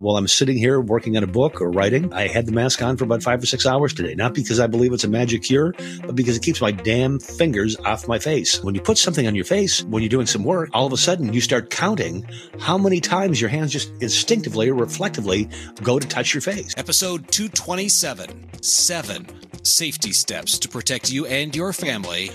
while I'm sitting here working on a book or writing, I had the mask on for about five or six hours today. Not because I believe it's a magic cure, but because it keeps my damn fingers off my face. When you put something on your face, when you're doing some work, all of a sudden you start counting how many times your hands just instinctively or reflectively go to touch your face. Episode 227 Seven Safety Steps to Protect You and Your Family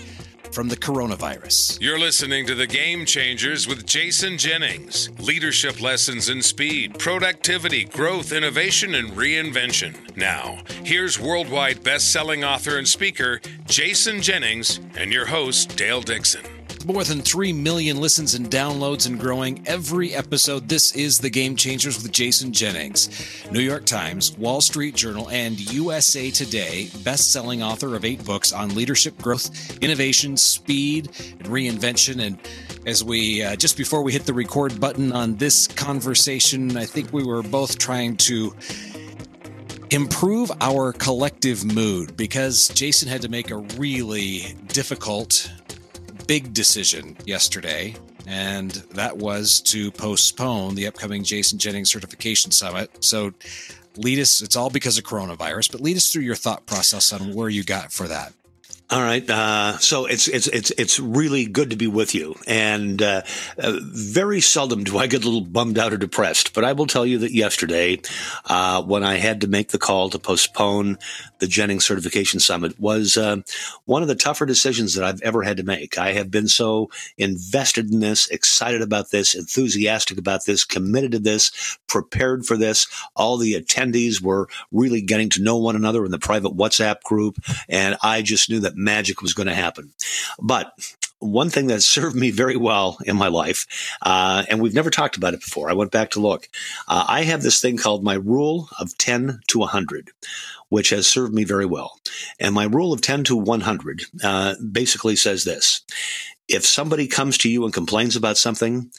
from the coronavirus. You're listening to The Game Changers with Jason Jennings. Leadership lessons in speed, productivity, growth, innovation, and reinvention. Now, here's worldwide best-selling author and speaker Jason Jennings and your host Dale Dixon more than 3 million listens and downloads and growing every episode. This is The Game Changers with Jason Jennings, New York Times, Wall Street Journal, and USA Today best-selling author of eight books on leadership, growth, innovation, speed, and reinvention. And as we, uh, just before we hit the record button on this conversation, I think we were both trying to improve our collective mood because Jason had to make a really difficult big decision yesterday, and that was to postpone the upcoming Jason Jennings Certification Summit. So, lead us, it's all because of coronavirus, but lead us through your thought process on where you got for that. All right. Uh, so it's it's it's it's really good to be with you, and uh, uh, very seldom do I get a little bummed out or depressed. But I will tell you that yesterday, uh, when I had to make the call to postpone the Jennings Certification Summit, was uh, one of the tougher decisions that I've ever had to make. I have been so invested in this, excited about this, enthusiastic about this, committed to this, prepared for this. All the attendees were really getting to know one another in the private WhatsApp group, and I just knew that that magic was going to happen. But one thing that served me very well in my life, uh, and we've never talked about it before. I went back to look. Uh, I have this thing called my rule of 10 to 100, which has served me very well. And my rule of 10 to 100 uh, basically says this if somebody comes to you and complains about something,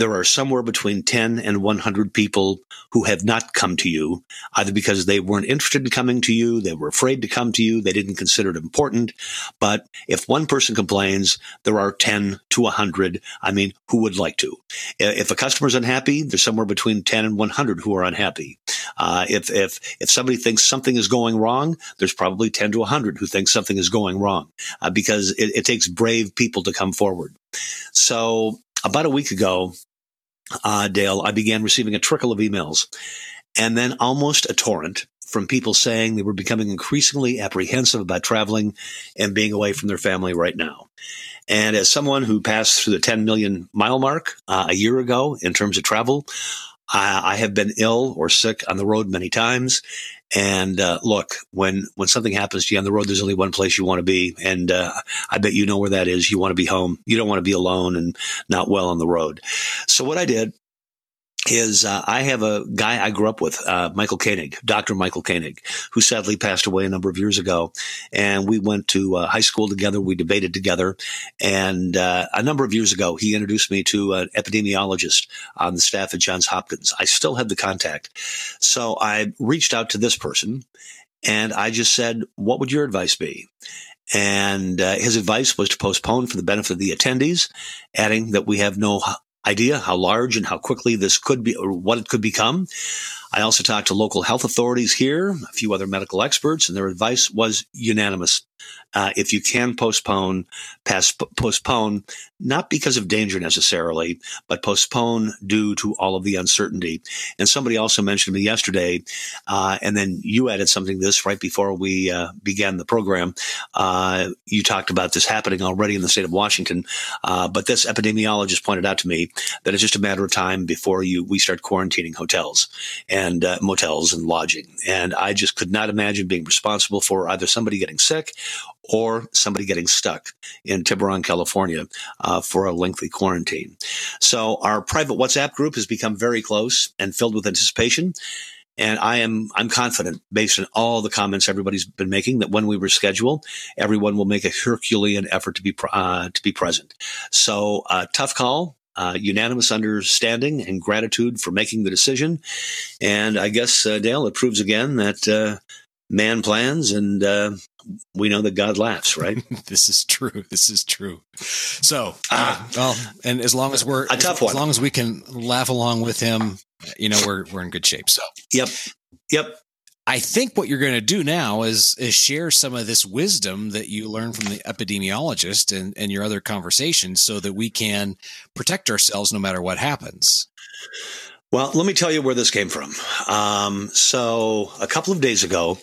there are somewhere between 10 and 100 people who have not come to you, either because they weren't interested in coming to you, they were afraid to come to you, they didn't consider it important. But if one person complains, there are 10 to 100. I mean, who would like to? If a customer's unhappy, there's somewhere between 10 and 100 who are unhappy. Uh, if, if, if somebody thinks something is going wrong, there's probably 10 to 100 who think something is going wrong uh, because it, it takes brave people to come forward. So about a week ago, uh, Dale, I began receiving a trickle of emails and then almost a torrent from people saying they were becoming increasingly apprehensive about traveling and being away from their family right now. And as someone who passed through the 10 million mile mark uh, a year ago in terms of travel, I, I have been ill or sick on the road many times. And uh, look, when when something happens to you on the road, there's only one place you want to be, and uh, I bet you know where that is. You want to be home. You don't want to be alone and not well on the road. So what I did is uh, I have a guy I grew up with, uh, Michael Koenig, Dr. Michael Koenig, who sadly passed away a number of years ago. And we went to uh, high school together. We debated together. And uh, a number of years ago, he introduced me to an epidemiologist on the staff at Johns Hopkins. I still have the contact. So I reached out to this person and I just said, what would your advice be? And uh, his advice was to postpone for the benefit of the attendees, adding that we have no idea how large and how quickly this could be or what it could become. I also talked to local health authorities here, a few other medical experts, and their advice was unanimous. Uh, if you can postpone, pass, postpone, not because of danger necessarily, but postpone due to all of the uncertainty. And somebody also mentioned to me yesterday, uh, and then you added something to this right before we uh, began the program. Uh, you talked about this happening already in the state of Washington, uh, but this epidemiologist pointed out to me that it's just a matter of time before you we start quarantining hotels and uh, motels and lodging. And I just could not imagine being responsible for either somebody getting sick or somebody getting stuck in Tiburon, California, uh, for a lengthy quarantine. So our private WhatsApp group has become very close and filled with anticipation. And I am I'm confident, based on all the comments everybody's been making, that when we reschedule, everyone will make a Herculean effort to be uh, to be present. So uh, tough call, uh, unanimous understanding and gratitude for making the decision. And I guess, uh, Dale, it proves again that uh, man plans and uh, we know that God laughs, right? this is true. This is true. So, uh, well, and as long as we're a tough as, one. as long as we can laugh along with him you know we're we're in good shape. So yep, yep. I think what you're going to do now is is share some of this wisdom that you learned from the epidemiologist and, and your other conversations, so that we can protect ourselves no matter what happens. Well, let me tell you where this came from. Um, so, a couple of days ago,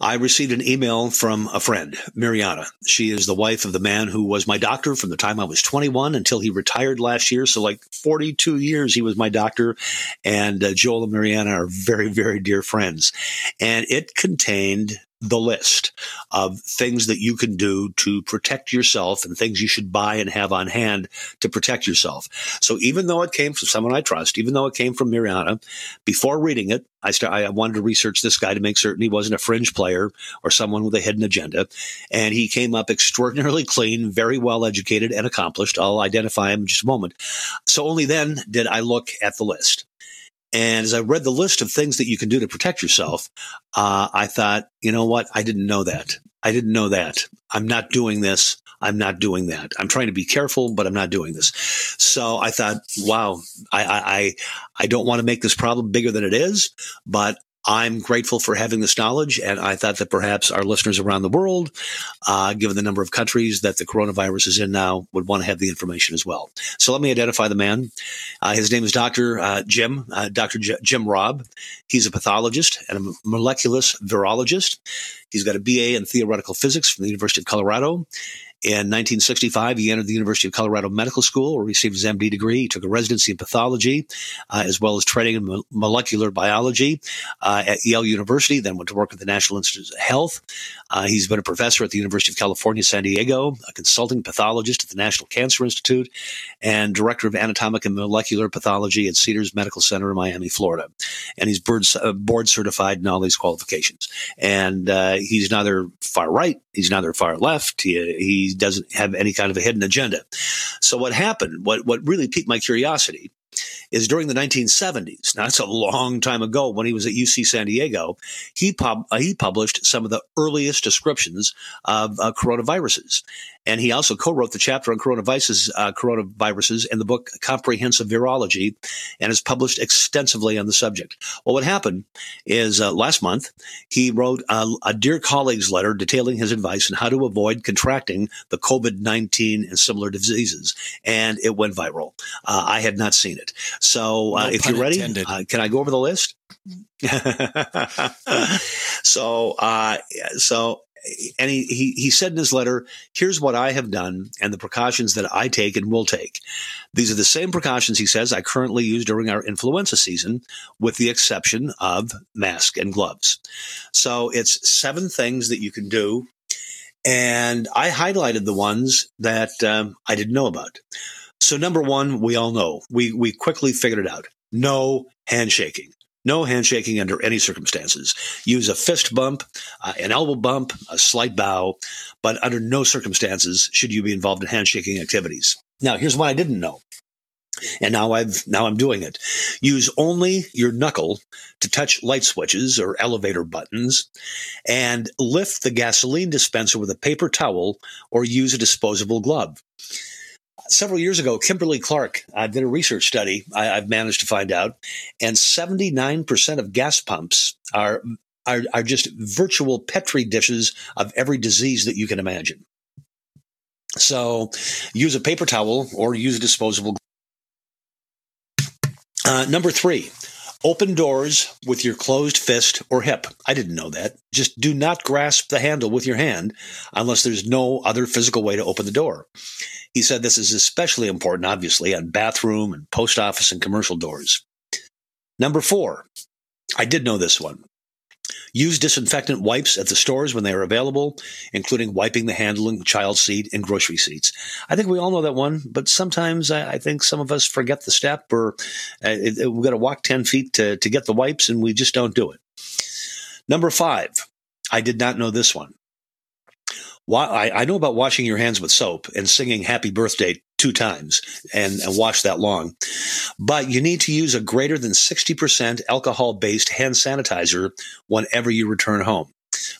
I received an email from a friend, Mariana. She is the wife of the man who was my doctor from the time I was 21 until he retired last year. So, like 42 years, he was my doctor. And uh, Joel and Mariana are very, very dear friends. And it contained the list of things that you can do to protect yourself and things you should buy and have on hand to protect yourself. So even though it came from someone I trust, even though it came from Mariana, before reading it, I, I wanted to research this guy to make certain he wasn't a fringe player or someone with a hidden agenda. And he came up extraordinarily clean, very well educated and accomplished. I'll identify him in just a moment. So only then did I look at the list. And as I read the list of things that you can do to protect yourself, uh, I thought, you know what? I didn't know that. I didn't know that. I'm not doing this. I'm not doing that. I'm trying to be careful, but I'm not doing this. So I thought, wow, I, I, I don't want to make this problem bigger than it is, but I'm grateful for having this knowledge, and I thought that perhaps our listeners around the world, uh, given the number of countries that the coronavirus is in now, would want to have the information as well. So let me identify the man. Uh, his name is Dr. Uh, Jim, uh, Dr. J- Jim Robb. He's a pathologist and a molecular virologist. He's got a BA in theoretical physics from the University of Colorado, in 1965, he entered the University of Colorado Medical School, where he received his MD degree. He took a residency in pathology, uh, as well as training in molecular biology uh, at Yale University. Then went to work at the National Institutes of Health. Uh, he's been a professor at the University of California, San Diego, a consulting pathologist at the National Cancer Institute, and director of anatomic and molecular pathology at Cedars Medical Center in Miami, Florida. And he's board, uh, board certified in all these qualifications. And uh, he's neither far right, he's neither far left. He, he's doesn't have any kind of a hidden agenda. So what happened, what, what really piqued my curiosity is during the 1970s. Now, that's a long time ago when he was at UC San Diego. He, pub, uh, he published some of the earliest descriptions of uh, coronaviruses. And he also co-wrote the chapter on coronaviruses, uh, coronaviruses in the book Comprehensive Virology and has published extensively on the subject. Well, what happened is uh, last month, he wrote a, a, Dear Colleagues letter detailing his advice on how to avoid contracting the COVID-19 and similar diseases. And it went viral. Uh, I had not seen it. So uh, no if you're ready, uh, can I go over the list? so, uh, so and he, he, he said in his letter, here's what I have done and the precautions that I take and will take. These are the same precautions, he says, I currently use during our influenza season, with the exception of mask and gloves. So it's seven things that you can do. And I highlighted the ones that um, I didn't know about. So number one, we all know, we, we quickly figured it out. No handshaking. No handshaking under any circumstances. Use a fist bump, uh, an elbow bump, a slight bow, but under no circumstances should you be involved in handshaking activities. Now, here's what I didn't know. And now I've now I'm doing it. Use only your knuckle to touch light switches or elevator buttons and lift the gasoline dispenser with a paper towel or use a disposable glove several years ago, Kimberly Clark uh, did a research study. I, have managed to find out, and seventy nine percent of gas pumps are, are are just virtual petri dishes of every disease that you can imagine. So, use a paper towel or use a disposable. Uh, number three, Open doors with your closed fist or hip. I didn't know that. Just do not grasp the handle with your hand unless there's no other physical way to open the door. He said this is especially important, obviously, on bathroom and post office and commercial doors. Number four, I did know this one. Use disinfectant wipes at the stores when they are available, including wiping the handling child seat and grocery seats. I think we all know that one, but sometimes I, I think some of us forget the step or uh, we've got to walk 10 feet to, to get the wipes and we just don't do it. Number five, I did not know this one. Why I, know about washing your hands with soap and singing happy birthday two times and, and wash that long. But you need to use a greater than 60% alcohol based hand sanitizer whenever you return home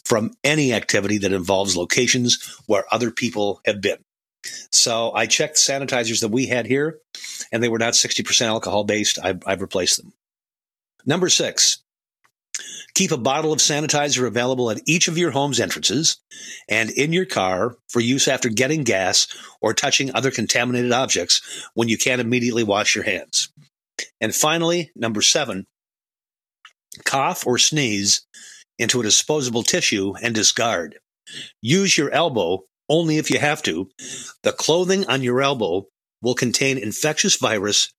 from any activity that involves locations where other people have been. So I checked sanitizers that we had here and they were not 60% alcohol based. I've, I've replaced them. Number six, keep a bottle of sanitizer available at each of your home's entrances and in your car for use after getting gas or touching other contaminated objects when you can't immediately wash your hands. And finally, number seven, cough or sneeze into a disposable tissue and discard. Use your elbow only if you have to. The clothing on your elbow will contain infectious virus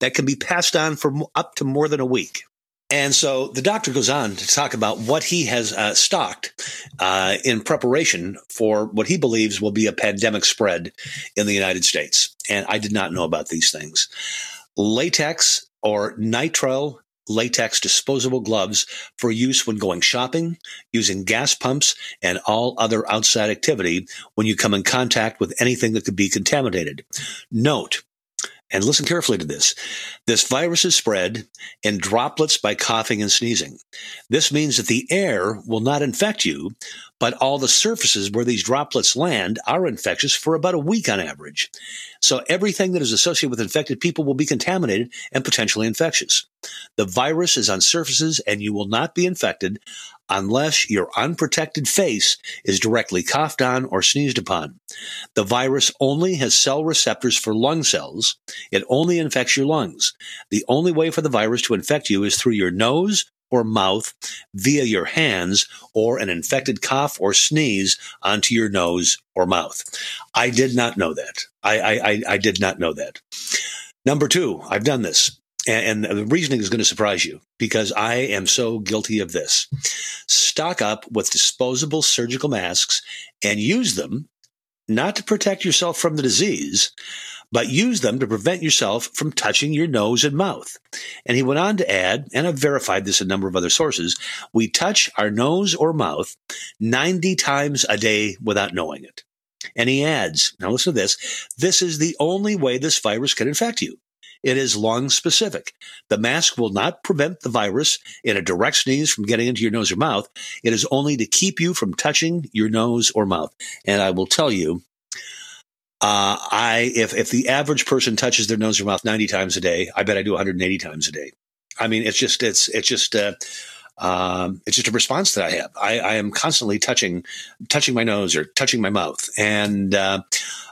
that can be passed on for up to more than a week. And so the doctor goes on to talk about what he has uh, stocked uh, in preparation for what he believes will be a pandemic spread in the United States. And I did not know about these things. Latex or nitrile latex disposable gloves for use when going shopping, using gas pumps, and all other outside activity when you come in contact with anything that could be contaminated. Note, and listen carefully to this. This virus is spread in droplets by coughing and sneezing. This means that the air will not infect you, but all the surfaces where these droplets land are infectious for about a week on average. So everything that is associated with infected people will be contaminated and potentially infectious. The virus is on surfaces and you will not be infected unless your unprotected face is directly coughed on or sneezed upon. The virus only has cell receptors for lung cells. It only infects your lungs. The only way for the virus to infect you is through your nose or mouth via your hands or an infected cough or sneeze onto your nose or mouth. I did not know that. I, I, I did not know that. Number two, I've done this. And, and the reasoning is going to surprise you because I am so guilty of this. Stock up with disposable surgical masks and use them not to protect yourself from the disease, but use them to prevent yourself from touching your nose and mouth. And he went on to add, and I've verified this in a number of other sources, we touch our nose or mouth 90 times a day without knowing it. And he adds, now listen to this, this is the only way this virus can infect you. It is lung specific. The mask will not prevent the virus in a direct sneeze from getting into your nose or mouth. It is only to keep you from touching your nose or mouth. And I will tell you, uh, I if if the average person touches their nose or mouth 90 times a day, I bet I do 180 times a day. I mean, it's just it's it's just uh, um, it's just a response that I have. I, I, am constantly touching, touching my nose or touching my mouth, and uh,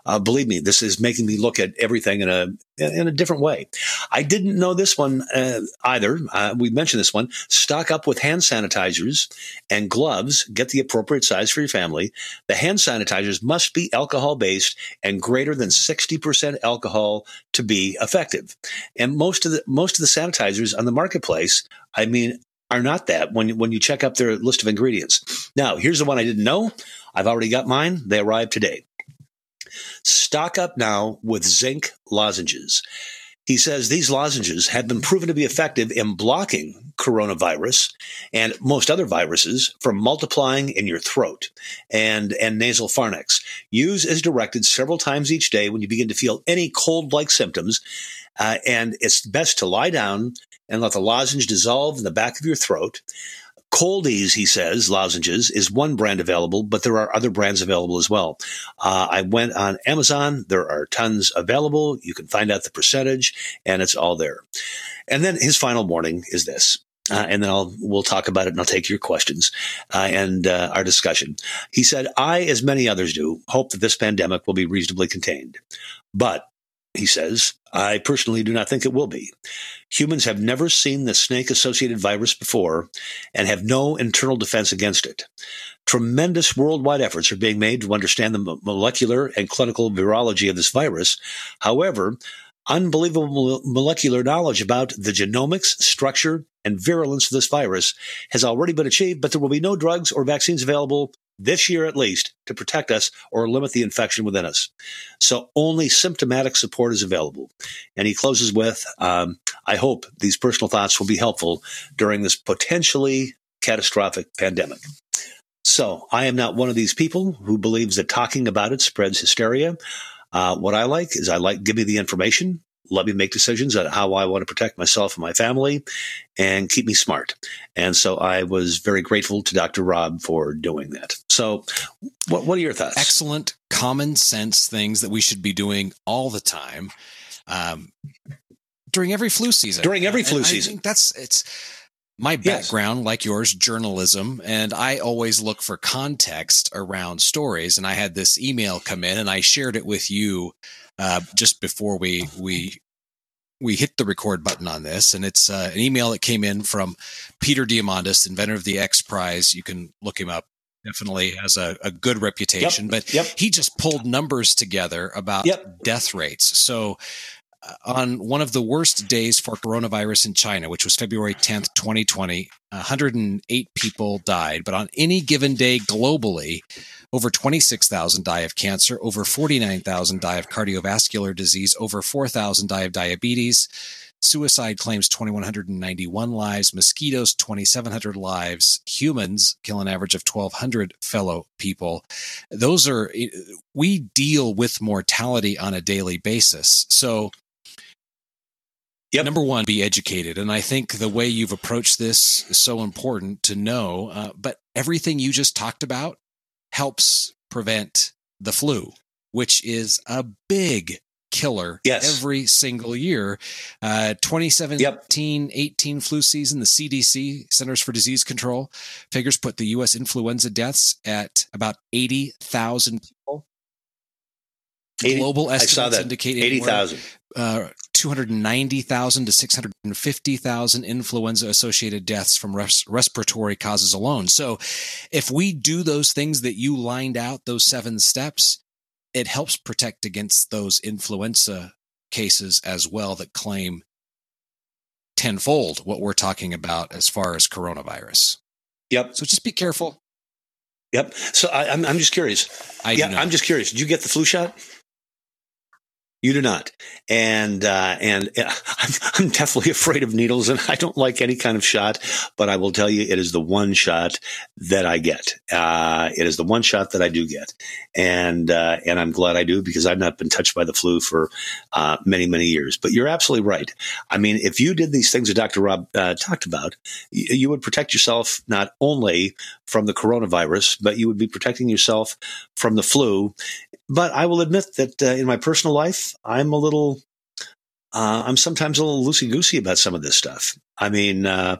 uh, believe me, this is making me look at everything in a in a different way. I didn't know this one uh, either. Uh, we mentioned this one. Stock up with hand sanitizers and gloves. Get the appropriate size for your family. The hand sanitizers must be alcohol based and greater than sixty percent alcohol to be effective. And most of the most of the sanitizers on the marketplace, I mean, are not that when when you check up their list of ingredients. Now, here's the one I didn't know. I've already got mine. They arrived today. Stock up now with zinc lozenges. He says these lozenges have been proven to be effective in blocking coronavirus and most other viruses from multiplying in your throat and, and nasal pharynx. Use as directed several times each day when you begin to feel any cold like symptoms. Uh, and it's best to lie down and let the lozenge dissolve in the back of your throat. Cold-EEZE, he says, lozenges is one brand available, but there are other brands available as well. Uh, I went on Amazon. There are tons available. You can find out the percentage and it's all there. And then his final warning is this. Uh, and then I'll we'll talk about it and I'll take your questions uh, and uh, our discussion. He said, "I, as many others do, hope that this pandemic will be reasonably contained, but he says, I personally do not think it will be. Humans have never seen the snake associated virus before and have no internal defense against it. Tremendous worldwide efforts are being made to understand the molecular and clinical virology of this virus. However, unbelievable molecular knowledge about the genomics, structure, and virulence of this virus has already been achieved, but there will be no drugs or vaccines available this year at least to protect us or limit the infection within us. So only symptomatic support is available. And he closes with, um, I hope these personal thoughts will be helpful during this potentially catastrophic pandemic. So I am not one of these people who believes that talking about it spreads hysteria. Uh, what I like is I like give me the information, let me make decisions on how I want to protect myself and my family and keep me smart. And so I was very grateful to Dr. Robb for doing that. So, what, what are your thoughts? Excellent common sense things that we should be doing all the time. Um, during every flu season. During every flu season. that's it's my background, yes. like yours, journalism, and I always look for context around stories. And I had this email come in, and I shared it with you uh, just before we we we hit the record button on this. And it's uh, an email that came in from Peter Diamandis, inventor of the X Prize. You can look him up. Definitely has a, a good reputation, yep. but yep. he just pulled numbers together about yep. death rates. So on one of the worst days for coronavirus in China, which was February 10th, 2020, 108 people died. But on any given day globally, over 26,000 die of cancer, over 49,000 die of cardiovascular disease, over 4,000 die of diabetes. Suicide claims 2,191 lives, mosquitoes 2,700 lives, humans kill an average of 1,200 fellow people. Those are, eh, we deal with mortality on a daily basis. So Yep. Number one, be educated. And I think the way you've approached this is so important to know. Uh, but everything you just talked about helps prevent the flu, which is a big killer yes. every single year. Uh, 2017 yep. 18 flu season, the CDC, Centers for Disease Control, figures put the U.S. influenza deaths at about 80,000 people. 80, Global estimates indicate 80,000. Uh, 290,000 to 650,000 influenza associated deaths from res- respiratory causes alone. So if we do those things that you lined out, those seven steps, it helps protect against those influenza cases as well that claim tenfold what we're talking about as far as coronavirus. Yep. So just be careful. Yep. So I, am I'm, I'm just curious. I yeah, I'm just curious. Did you get the flu shot? You do not, and uh, and I'm, I'm, definitely afraid of needles, and I don't like any kind of shot. But I will tell you, it is the one shot that I get. Uh, it is the one shot that I do get, and uh, and I'm glad I do because I've not been touched by the flu for uh, many many years. But you're absolutely right. I mean, if you did these things that Dr. Robb uh, talked about, you would protect yourself not only from the coronavirus, but you would be protecting yourself from the flu. But I will admit that in my personal life. I'm a little, uh, I'm sometimes a little loosey goosey about some of this stuff. I mean, uh,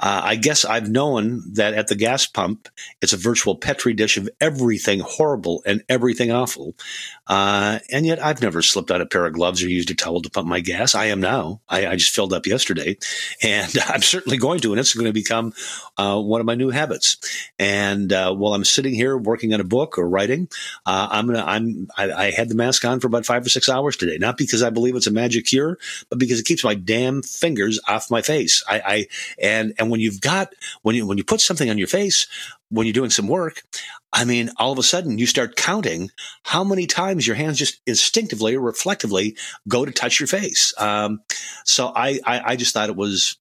uh, I guess I've known that at the gas pump, it's a virtual petri dish of everything horrible and everything awful. Uh, and yet I've never slipped out a pair of gloves or used a towel to pump my gas. I am now. I, I just filled up yesterday and I'm certainly going to, and it's going to become uh, one of my new habits. And uh, while I'm sitting here working on a book or writing, uh, I'm going to, I'm, I, I had the mask on for about five or six hours today, not because I believe it's a magic cure, but because it keeps my damn fingers off my face face. I, I and and when you've got when you when you put something on your face when you're doing some work, I mean, all of a sudden you start counting how many times your hands just instinctively or reflectively go to touch your face. Um, so I, I, I just thought it was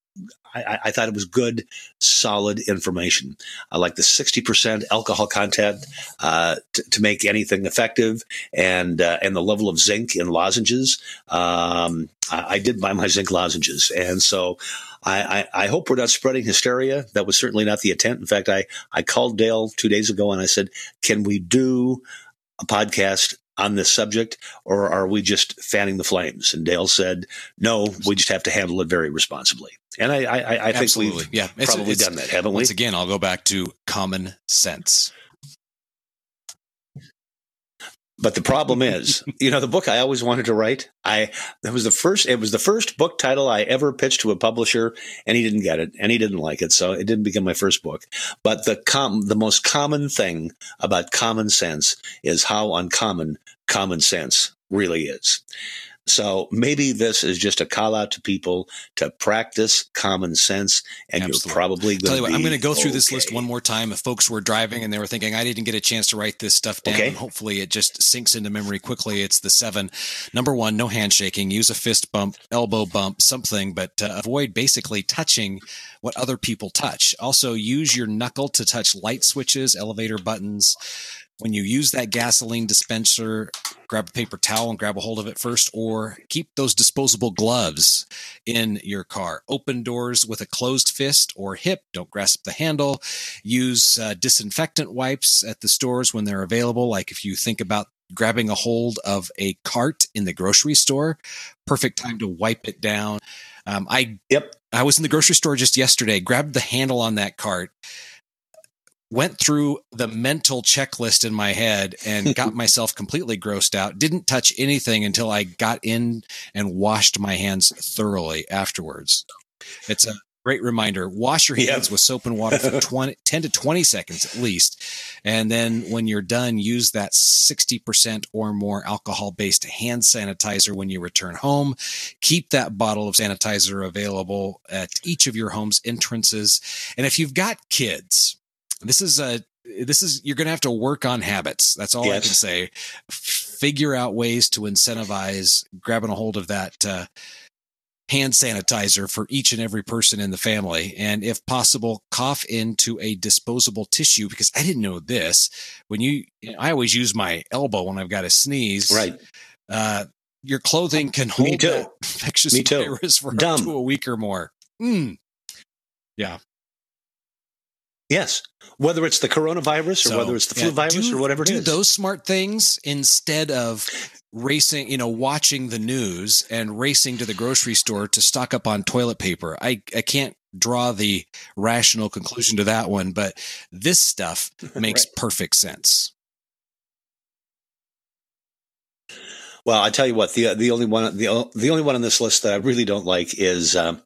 I, I, thought it was good, solid information. I like the 60% alcohol content uh, t- to make anything effective and uh, and the level of zinc in lozenges. Um, I, I, did buy my zinc lozenges. And so I, I, I, hope we're not spreading hysteria. That was certainly not the intent. In fact, I, I called Dale two days ago and I said, can we do a podcast on this subject, or are we just fanning the flames? And Dale said, "No, we just have to handle it very responsibly." And I, I, I think we've yeah, probably it's, done that, haven't we? Once again, I'll go back to common sense. But the problem is, you know, the book I always wanted to write, I that was the first it was the first book title I ever pitched to a publisher and he didn't get it and he didn't like it, so it didn't become my first book. But the com the most common thing about common sense is how uncommon common sense really is. So maybe this is just a call out to people to practice common sense, and Absolutely. you're probably going to. I'm going to go through okay. this list one more time. If folks were driving and they were thinking, I didn't get a chance to write this stuff down, okay. hopefully it just sinks into memory quickly. It's the seven. Number one, no handshaking. Use a fist bump, elbow bump, something, but uh, avoid basically touching what other people touch. Also, use your knuckle to touch light switches, elevator buttons when you use that gasoline dispenser, grab a paper towel and grab a hold of it first, or keep those disposable gloves in your car. Open doors with a closed fist or hip. Don't grasp the handle. Use uh, disinfectant wipes at the stores when they're available. Like if you think about grabbing a hold of a cart in the grocery store, perfect time to wipe it down. Um, I Yep. I was in the grocery store just yesterday, grabbed the handle on that cart, went through the mental checklist in my head and got myself completely grossed out. Didn't touch anything until I got in and washed my hands thoroughly afterwards. It's a great reminder. Wash your hands Yep. with soap and water for 20, 10 to 20 seconds at least. And then when you're done, use that 60% or more alcohol based hand sanitizer when you return home. Keep that bottle of sanitizer available at each of your home's entrances. And if you've got kids, this is a this is you're going to have to work on habits. That's all I can say. Figure out ways to incentivize grabbing a hold of that uh, hand sanitizer for each and every person in the family, and if possible, cough into a disposable tissue. Because I didn't know this. When you, I always use my elbow when I've got a sneeze. Right. Uh, your clothing can hold too. infectious Me too. virus for Dumb. up to a week or more. Mm. Yes. Whether it's the coronavirus or So, whether it's the yeah, flu virus do- or whatever it do is. those smart things instead of racing, you know, watching the news and racing to the grocery store to stock up on toilet paper. I, I can't draw the rational conclusion to that one, but this stuff makes Right. perfect sense. Well, I tell you what, the the only one the the only one on this list that I really don't like is um,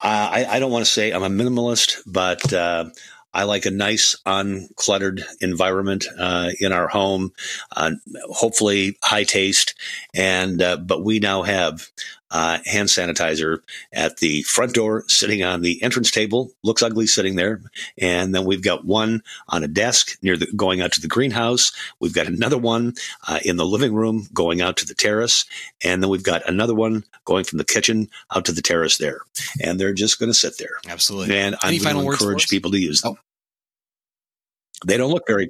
I I don't want to say I'm a minimalist, but uh, I like a nice uncluttered environment uh, in our home. Uh, hopefully, high taste, and uh, but we now have uh, hand sanitizer at the front door, sitting on the entrance table. Looks ugly sitting there, and then we've got one on a desk near the going out to the greenhouse. We've got another one uh, in the living room going out to the terrace. And then we've got another one going from the kitchen out to the terrace there. And they're just going to sit there. Absolutely. And I'm Any going to encourage people to use them. They don't look very.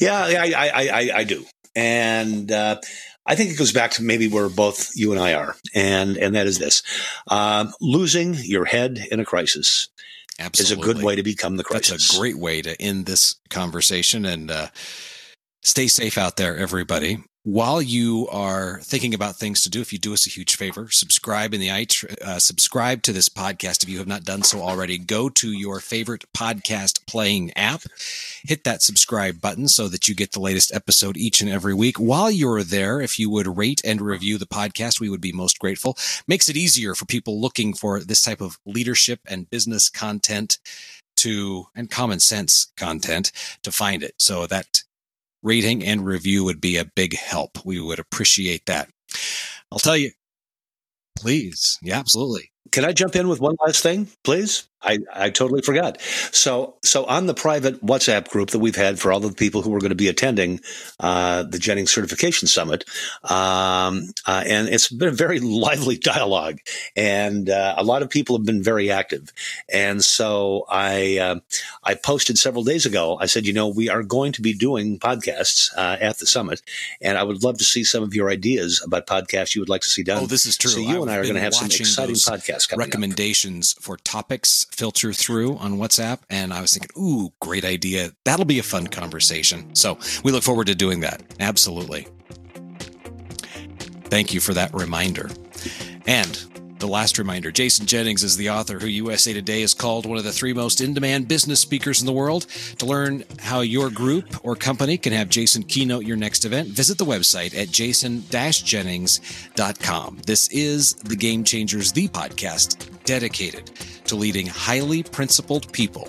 Yeah, I, I, I, I, I do. And uh, I think it goes back to maybe where both you and I are. And, and that is this um, losing your head in a crisis Absolutely. is a good way to become the crisis. That's a great way to end this conversation and uh, stay safe out there, everybody. While you are thinking about things to do, if you do us a huge favor, subscribe in the uh, subscribe to this podcast if you have not done so already. Go to your favorite podcast playing app, hit that subscribe button so that you get the latest episode each and every week. While you're there, if you would rate and review the podcast, we would be most grateful. Makes it easier for people looking for this type of leadership and business content to and common sense content to find it. So that rating and review would be a big help. We would appreciate that. I'll tell you, please. Yeah, absolutely. Can I jump in with one last thing, please? I, I totally forgot. So so on the private WhatsApp group that we've had for all of the people who are going to be attending uh, the Jennings Certification Summit, um, uh, and it's been a very lively dialogue, and uh, a lot of people have been very active. And so I uh, I posted several days ago. I said, you know, we are going to be doing podcasts uh, at the summit, and I would love to see some of your ideas about podcasts you would like to see done. Oh, this is true. So you and I are going to have some exciting those podcasts up. recommendations for topics filter through on WhatsApp. And I was thinking, ooh, great idea. That'll be a fun conversation. So we look forward to doing that. Absolutely. Thank you for that reminder. And the last reminder Jason Jennings is the author who USA Today has called one of the three most in demand business speakers in the world. To learn how your group or company can have Jason keynote your next event, visit the website at jason jennings.com. This is The Game Changers, the podcast dedicated to leading highly principled people